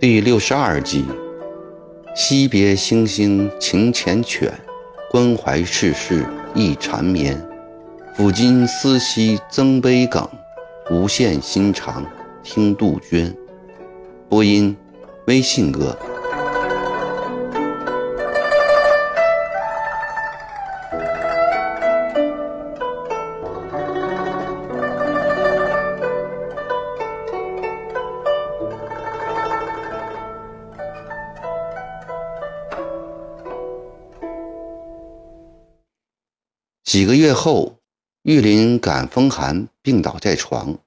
第六十二集：惜别星星情缱绻，关怀世事意缠绵。抚今思昔增悲梗，无限心肠听杜鹃。播音：微信哥。几个月后，玉林感风寒，病倒在床，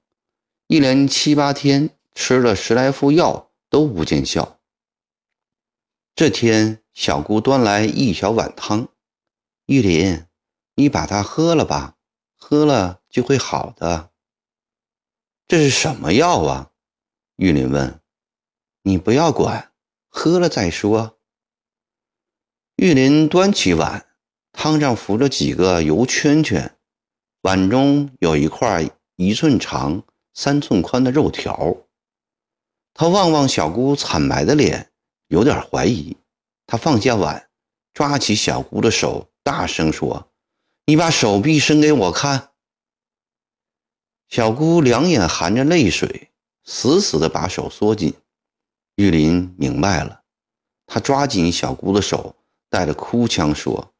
一连七八天吃了十来副药都不见效。这天，小姑端来一小碗汤，玉林，你把它喝了吧，喝了就会好的。这是什么药啊？玉林问。你不要管，喝了再说。玉林端起碗。汤上浮着几个油圈圈，碗中有一块一寸长、三寸宽的肉条。他望望小姑惨白的脸，有点怀疑。他放下碗，抓起小姑的手，大声说：“你把手臂伸给我看。”小姑两眼含着泪水，死死地把手缩紧。玉林明白了，他抓紧小姑的手，带着哭腔说。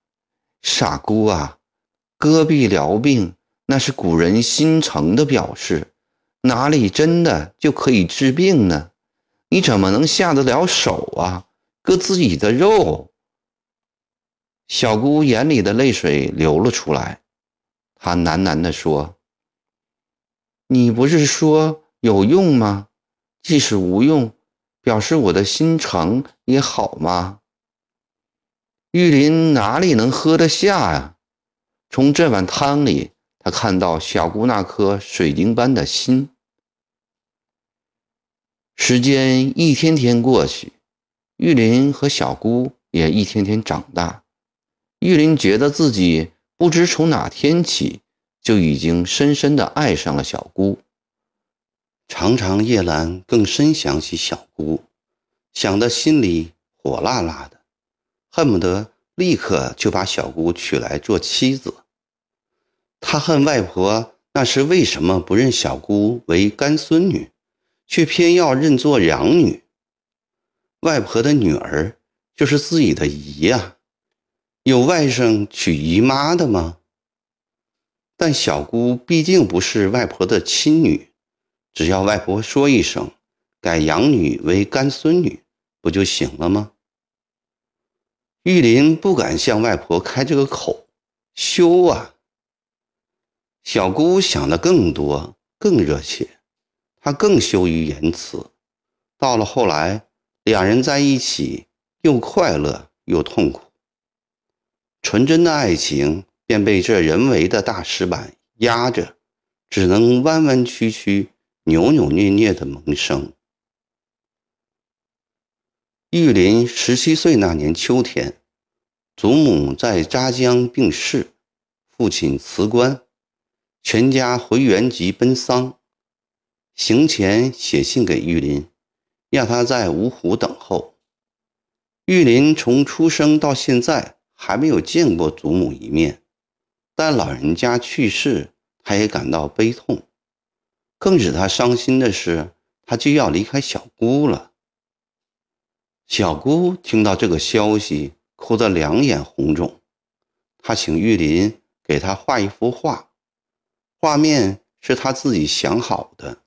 傻姑啊，戈壁疗病那是古人心诚的表示，哪里真的就可以治病呢？你怎么能下得了手啊？割自己的肉？小姑眼里的泪水流了出来，她喃喃地说：“你不是说有用吗？即使无用，表示我的心诚也好吗？”玉林哪里能喝得下呀？从这碗汤里，他看到小姑那颗水晶般的心。时间一天天过去，玉林和小姑也一天天长大。玉林觉得自己不知从哪天起，就已经深深地爱上了小姑。常常夜阑更深想起小姑，想得心里火辣辣的。恨不得立刻就把小姑娶来做妻子。他恨外婆那时为什么不认小姑为干孙女，却偏要认作养女。外婆的女儿就是自己的姨呀，有外甥娶姨妈的吗？但小姑毕竟不是外婆的亲女，只要外婆说一声，改养女为干孙女，不就行了吗？玉林不敢向外婆开这个口，羞啊！小姑想的更多，更热切，她更羞于言辞。到了后来，两人在一起又快乐又痛苦，纯真的爱情便被这人为的大石板压着，只能弯弯曲曲、扭扭捏捏的萌生。玉林十七岁那年秋天，祖母在扎江病逝，父亲辞官，全家回原籍奔丧。行前写信给玉林，让他在芜湖等候。玉林从出生到现在还没有见过祖母一面，但老人家去世，他也感到悲痛。更使他伤心的是，他就要离开小姑了。小姑听到这个消息，哭得两眼红肿。她请玉林给她画一幅画，画面是她自己想好的：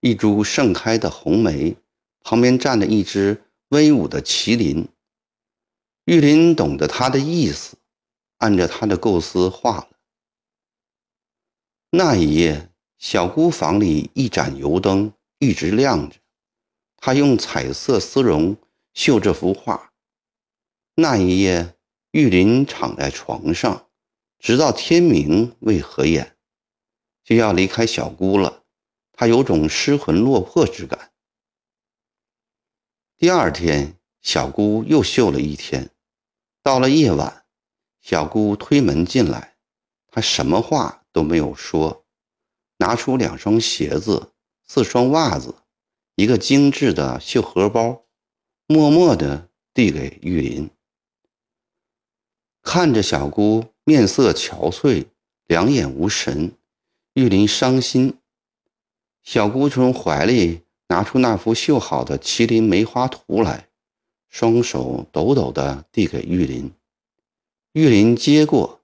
一株盛开的红梅，旁边站着一只威武的麒麟。玉林懂得她的意思，按着她的构思画了。那一夜，小姑房里一盏油灯一直亮着，她用彩色丝绒。绣这幅画。那一夜，玉林躺在床上，直到天明未合眼，就要离开小姑了。他有种失魂落魄之感。第二天，小姑又绣了一天。到了夜晚，小姑推门进来，她什么话都没有说，拿出两双鞋子、四双袜子、一个精致的绣荷包，默默地递给玉林。看着小姑面色憔悴，两眼无神，玉林伤心。小姑从怀里拿出那幅绣好的麒麟梅花图来，双手抖抖地递给玉林。玉林接过，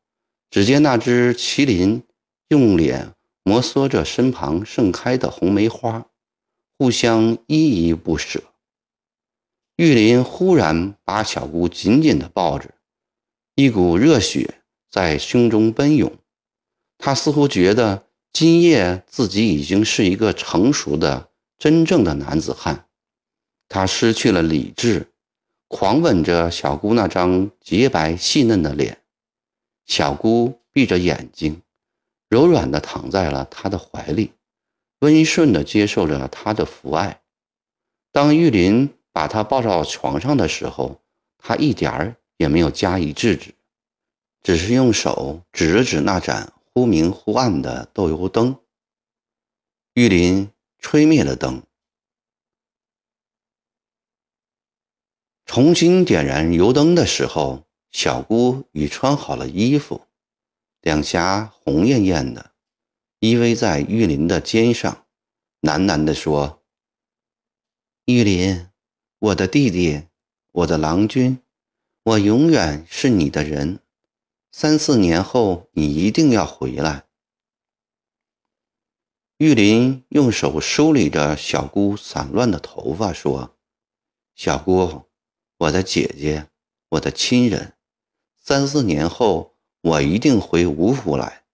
只见那只麒麟用脸摩挲着身旁盛开的红梅花，互相依依不舍。玉林忽然把小姑紧紧地抱着。一股热血在胸中奔涌，他似乎觉得今夜自己已经是一个成熟的、真正的男子汉。他失去了理智，狂吻着小姑那张洁白细嫩的脸。小姑闭着眼睛，柔软地躺在了他的怀里，温顺地接受着他的抚爱。当玉林把她抱到床上的时候，他一点儿。也没有加以制止，只是用手指了指那盏忽明忽暗的豆油灯。玉林吹灭了灯，重新点燃油灯的时候，小姑已穿好了衣服，两颊红艳艳的，依偎在玉林的肩上，喃喃地说：“玉林，我的弟弟，我的郎君。”我永远是你的人，三四年后你一定要回来。玉林用手梳理着小姑散乱的头发，说：“小姑，我的姐姐，我的亲人，三四年后我一定回吴府来。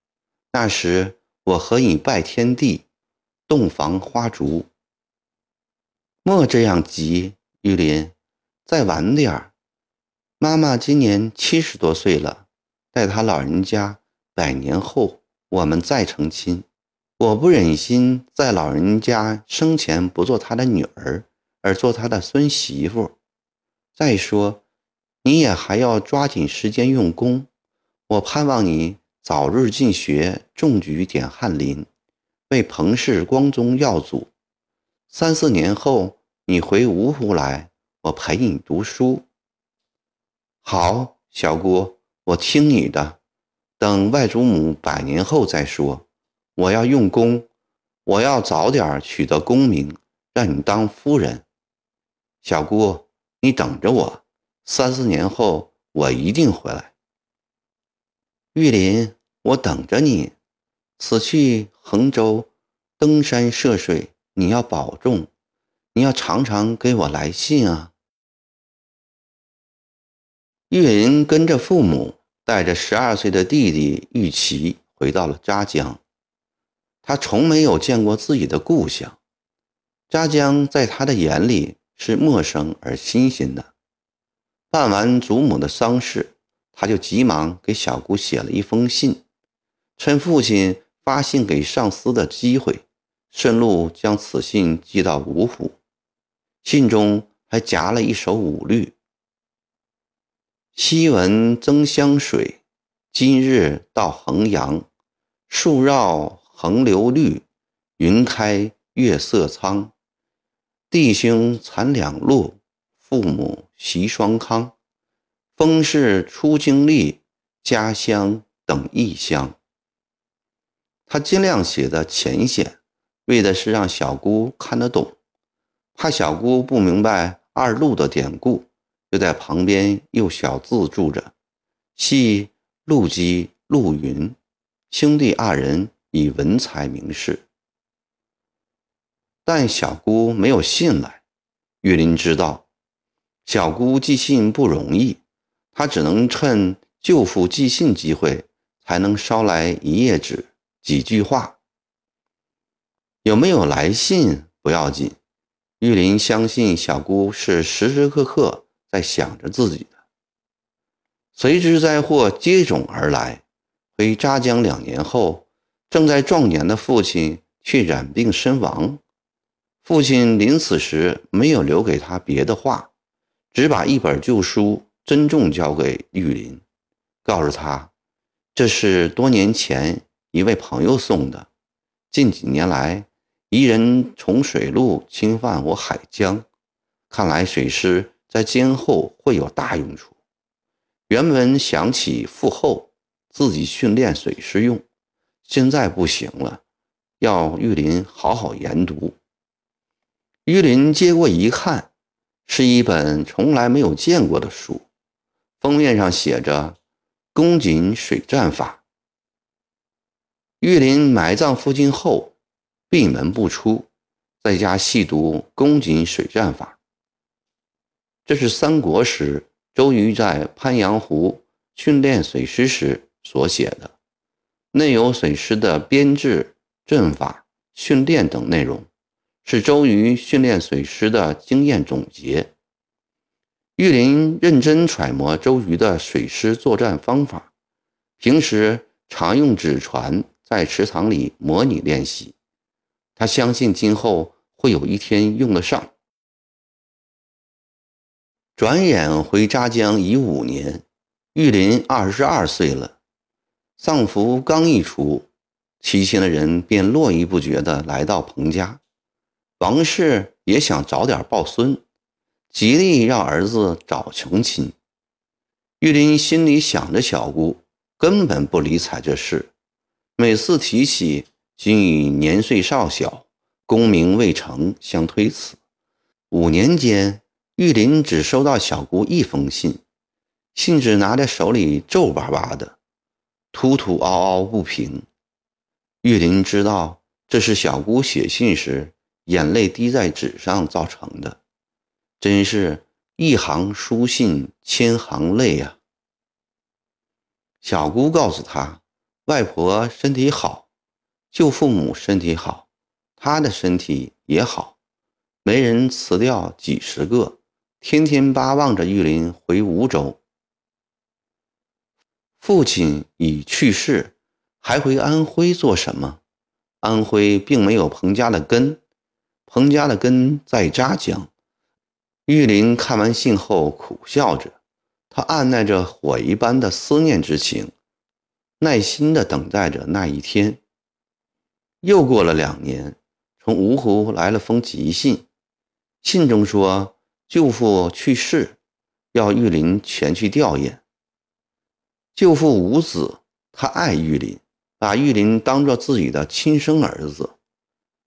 那时我和你拜天地，洞房花烛。莫这样急，玉林，再晚点儿。”妈妈今年七十多岁了，待她老人家百年后，我们再成亲。我不忍心在老人家生前不做她的女儿，而做她的孙媳妇。再说，你也还要抓紧时间用功。我盼望你早日进学，中举点翰林，为彭氏光宗耀祖。三四年后，你回芜湖来，我陪你读书。好，小姑，我听你的。等外祖母百年后再说。我要用功，我要早点取得功名，让你当夫人。小姑，你等着我，三四年后我一定回来。玉林，我等着你。此去衡州，登山涉水，你要保重，你要常常给我来信啊。玉林跟着父母，带着十二岁的弟弟玉琪回到了扎江。他从没有见过自己的故乡，扎江在他的眼里是陌生而新鲜的。办完祖母的丧事，他就急忙给小姑写了一封信，趁父亲发信给上司的机会，顺路将此信寄到芜湖。信中还夹了一首五律。昔闻曾湘水，今日到衡阳。树绕横流绿，云开月色苍。弟兄残两路，父母习双康。风氏出经历，家乡等异乡。他尽量写的浅显，为的是让小姑看得懂，怕小姑不明白二路的典故。就在旁边用小字注着：“系陆基、陆云兄弟二人，以文才名士。”但小姑没有信来。玉林知道小姑寄信不容易，他只能趁舅父寄信机会，才能捎来一页纸、几句话。有没有来信不要紧，玉林相信小姑是时时刻刻。在想着自己的，随之灾祸接踵而来。回扎江两年后，正在壮年的父亲却染病身亡。父亲临死时没有留给他别的话，只把一本旧书珍重交给玉林，告诉他这是多年前一位朋友送的。近几年来，敌人从水路侵犯我海疆，看来水师在今后会有大用处。原本想起复后自己训练水师用，现在不行了，要玉林好好研读。玉林接过一看，是一本从来没有见过的书，封面上写着“宫瑾水战法”。玉林埋葬父亲后，闭门不出，在家细读“公瑾水战法”。这是三国时周瑜在鄱阳湖训练水师时所写的，内有水师的编制、阵法、训练等内容。是周瑜训练水师的经验总结。玉林认真揣摩周瑜的水师作战方法，平时常用纸船在池塘里模拟练习。他相信今后会有一天用得上。转眼回扎江已五年，玉林二十二岁了。丧服刚一出，齐县的人便络绎不绝地来到彭家。王氏也想早点抱孙，极力让儿子早成亲。玉林心里想着小姑，根本不理睬这事。每次提起，均以年岁少小、功名未成相推辞。五年间，玉林只收到小姑一封信，信纸拿在手里皱巴巴的，突突凹凹不平。玉林知道这是小姑写信时。眼泪滴在纸上造成的，真是一行书信千行泪啊！小姑告诉他，外婆身体好，舅父母身体好，他的身体也好，没人辞掉几十个，天天巴望着玉林回梧州。父亲已去世，还回安徽做什么？安徽并没有彭家的根。彭家的根在扎江。玉林看完信后苦笑着，他按耐着火一般的思念之情，耐心地等待着那一天。又过了两年，从芜湖来了封急信，信中说舅父去世，要玉林前去吊唁。舅父无子，他爱玉林，把玉林当作自己的亲生儿子。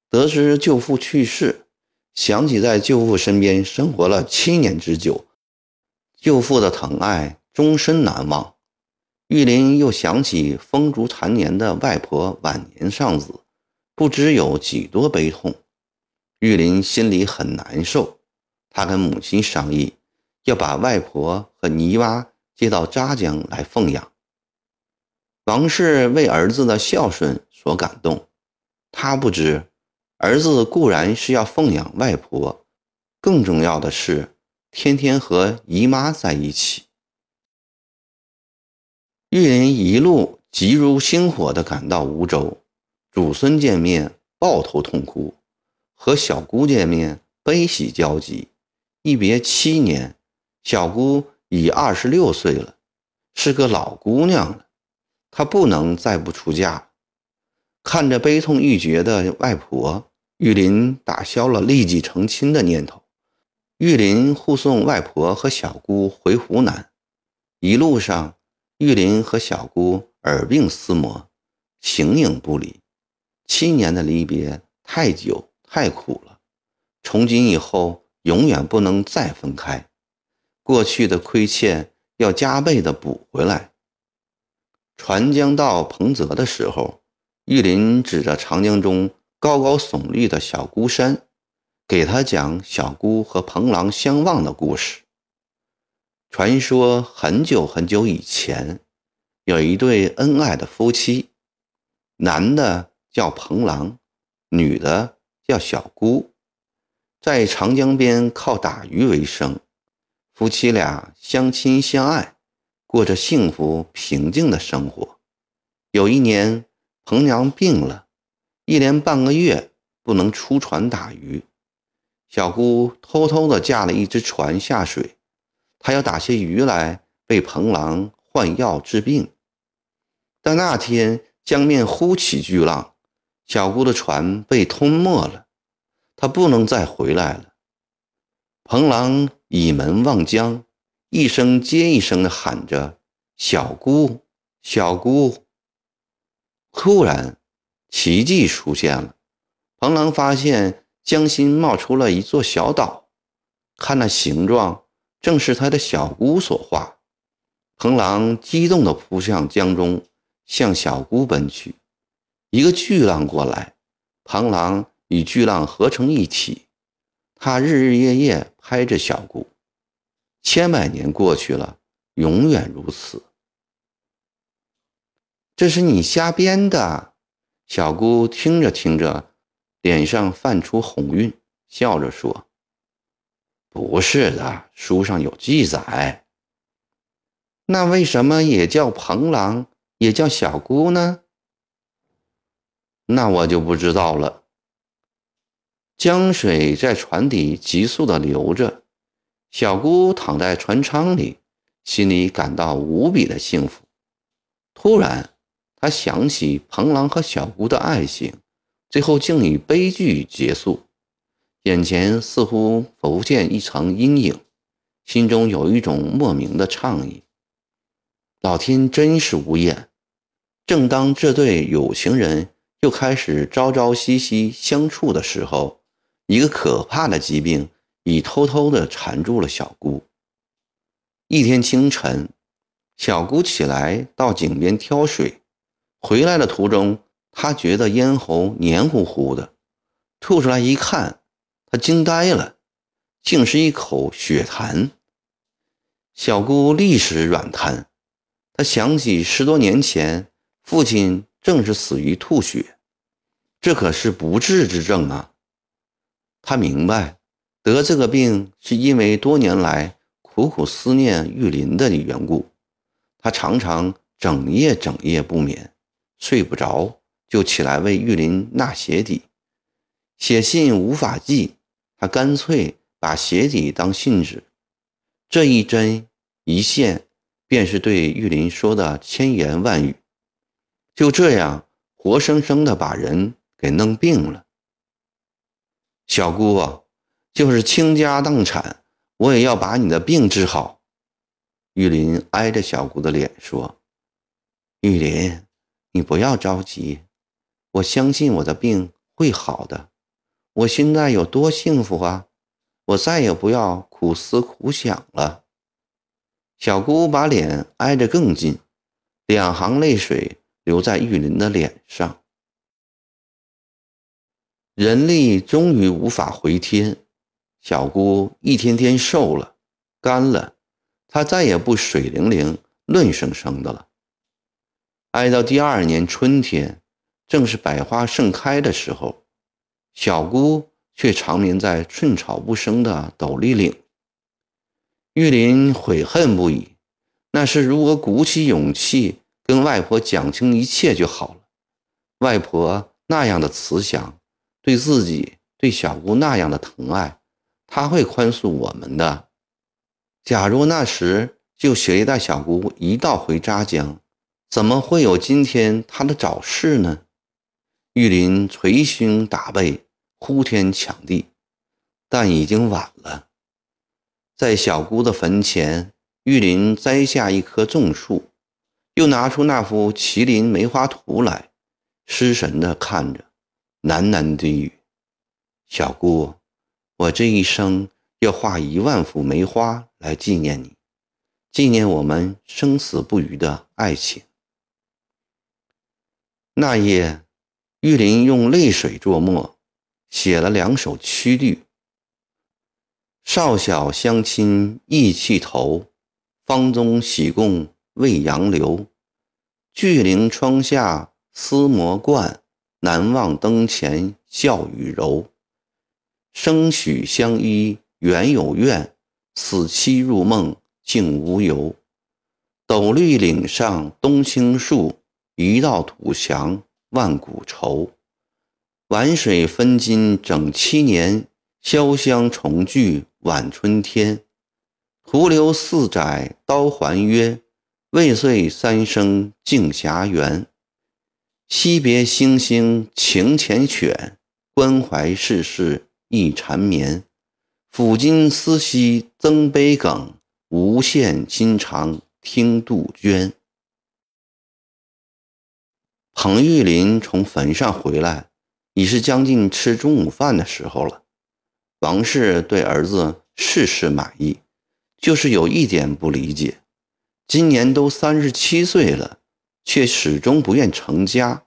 得知舅父去世，想起在舅父身边生活了七年之久，舅父的疼爱终身难忘。玉林又想起风烛残年的外婆晚年丧子，不知有几多悲痛。玉林心里很难受，他跟母亲商议，要把外婆和泥娃接到扎江来奉养。王氏为儿子的孝顺所感动，他不知。儿子固然是要奉养外婆，更重要的是天天和姨妈在一起。玉林一路急如星火地赶到梧州，祖孙见面抱头痛哭，和小姑见面悲喜交集。一别七年，小姑已二十六岁了，是个老姑娘了，她不能再不出嫁。看着悲痛欲绝的外婆，玉林打消了立即成亲的念头。玉林护送外婆和小姑回湖南，一路上，玉林和小姑耳鬓厮磨，形影不离。七年的离别太久太苦了，从今以后永远不能再分开，过去的亏欠要加倍的补回来。船将到彭泽的时候。玉林指着长江中高高耸立的小孤山，给他讲小姑和彭郎相望的故事。传说很久很久以前，有一对恩爱的夫妻，男的叫彭郎，女的叫小姑，在长江边靠打鱼为生。夫妻俩相亲相爱，过着幸福平静的生活。有一年。彭娘病了，一连半个月不能出船打鱼。小姑偷偷地驾了一只船下水，她要打些鱼来为彭郎换药治病。但那天江面忽起巨浪，小姑的船被吞没了，她不能再回来了。彭郎倚门望江，一声接一声地喊着：“小姑，小姑。”突然，奇迹出现了。彭郎发现江心冒出了一座小岛，看那形状，正是他的小姑所画。彭郎激动地扑向江中，向小姑奔去。一个巨浪过来，彭郎与巨浪合成一体，他日日夜夜拍着小姑。千百年过去了，永远如此。这是你瞎编的，小姑听着听着，脸上泛出红晕，笑着说：“不是的，书上有记载。那为什么也叫彭郎，也叫小姑呢？那我就不知道了。”江水在船底急速的流着，小姑躺在船舱里，心里感到无比的幸福。突然，他想起彭郎和小姑的爱情，最后竟以悲剧结束，眼前似乎浮现一层阴影，心中有一种莫名的畅意。老天真是无眼！正当这对有情人又开始朝朝夕夕相处的时候，一个可怕的疾病已偷偷地缠住了小姑。一天清晨，小姑起来到井边挑水。回来的途中，她觉得咽喉黏糊糊的，吐出来一看，她惊呆了，竟是一口血痰。小姑立时软瘫。她想起十多年前父亲正是死于吐血，这可是不治之症啊。他明白，得这个病是因为多年来苦苦思念玉林的缘故，他常常整夜整夜不眠。睡不着，就起来为玉林纳鞋底。写信无法寄，他干脆把鞋底当信纸。这一针一线，便是对玉林说的千言万语。就这样，活生生的把人给弄病了。小姑啊，就是倾家荡产，我也要把你的病治好。玉林挨着小姑的脸说：“玉林。”你不要着急，我相信我的病会好的。我现在有多幸福啊！我再也不要苦思苦想了。小姑把脸挨着更近，两行泪水留在玉林的脸上。人力终于无法回天，小姑一天天瘦了，干了，她再也不水灵灵、嫩生生的了。挨到第二年春天，正是百花盛开的时候，小姑却长眠在寸草不生的斗笠岭。玉林悔恨不已，那是如果鼓起勇气跟外婆讲清一切就好了。外婆那样的慈祥，对自己、对小姑那样的疼爱，她会宽恕我们的。假如那时就携带小姑一道回扎江。怎么会有今天她的早逝呢？玉林捶胸打背，呼天抢地，但已经晚了。在小姑的坟前，玉林栽下一棵种树，又拿出那幅麒麟梅花图来，失神地看着，喃喃低语：“小姑，我这一生要画一万幅梅花来纪念你，纪念我们生死不渝的爱情。”那夜，玉林用泪水作墨，写了两首曲律：“少小相亲意气投，方中喜共未杨柳。巨灵窗下思魔冠，难忘灯前笑语柔。生许相依原有愿，死期入梦竟无由。斗笠岭上冬青树。”一道土墙万古愁，晚水分金整七年，潇湘重聚晚春天。徒留四载刀还约，未遂三生竟霞缘。惜别星星情缱绻，关怀世事一缠绵。抚今思昔增悲梗，无限心肠听杜鹃。彭玉麟从坟上回来，已是将近吃中午饭的时候了。王氏对儿子事事满意。就是有一点不理解，今年都三十七岁了，却始终不愿成家，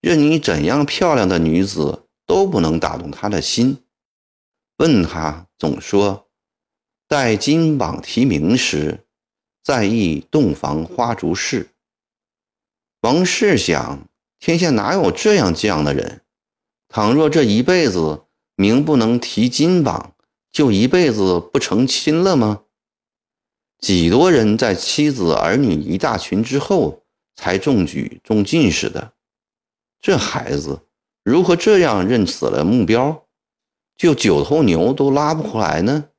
任你怎样漂亮的女子都不能打动他的心。问他总说，待金榜题名时，再议洞房花烛事。王氏想，天下哪有这样犟的人？倘若这一辈子名不能提金榜，就一辈子不成亲了吗？几多人在妻子儿女一大群之后才中举中进士的？这孩子如何这样认死了目标，就九头牛都拉不回来呢？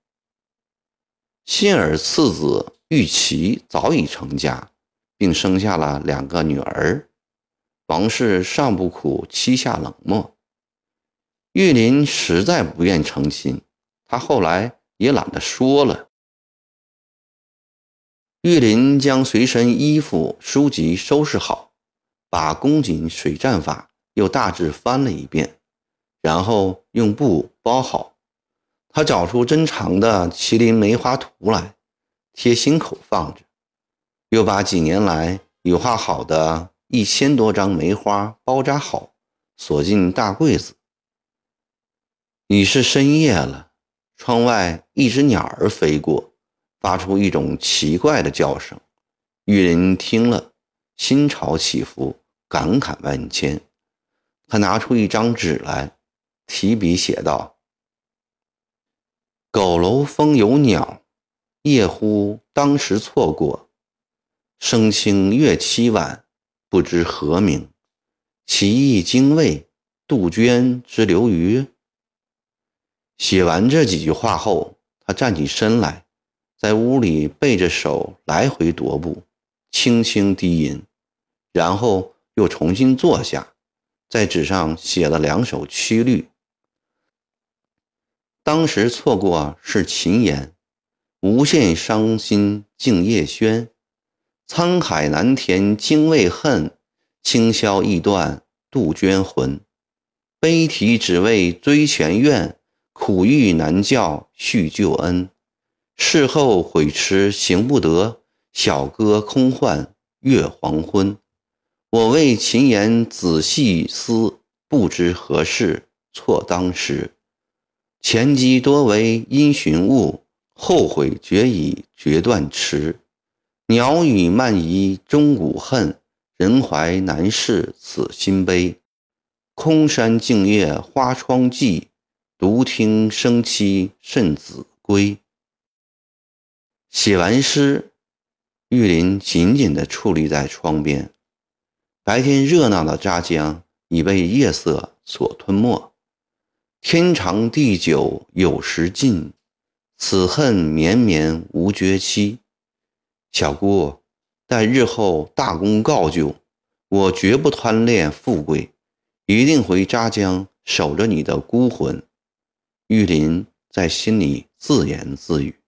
幸而次子玉琪早已成家，并生下了两个女儿。王氏尚不苦妻下冷漠。玉林实在不愿成亲，他后来也懒得说了。玉林将随身衣服、书籍收拾好，把宫锦水战法又大致翻了一遍，然后用布包好。他找出珍藏的麒麟梅花图来，贴心口放着，又把几年来羽画好的一千多张梅花包扎好，锁进大柜子。已是深夜了，窗外一只鸟儿飞过。发出一种奇怪的叫声，玉林听了，心潮起伏，感慨万千。他拿出一张纸来，提笔写道：“狗楼风有鸟，夜呼当时错过。声清月凄晚，不知何名。其意精卫，杜鹃之流于。”写完这几句话后，他站起身来。在屋里背着手来回踱步，轻轻低吟，然后又重新坐下，在纸上写了两首曲律。当时错过是秦言，无限伤心静夜轩，沧海难填经未恨，清宵易断杜鹃魂。悲啼只为追前怨，苦欲难教续旧恩。事后悔迟行不得，小歌空唤月黄昏。我为琴言仔细思，不知何事错当时。前机多为因循误，后悔决已决断迟。鸟语漫移终古恨，人怀难释此心悲。空山静夜花窗寂，独听声凄甚子归。写完诗，玉林紧紧地矗立在窗边。白天热闹的扎江已被夜色所吞没。天长地久有时尽，此恨绵绵无绝期。小姑，待日后大功告就，我绝不贪恋富贵，一定回扎江守着你的孤魂。玉林在心里自言自语。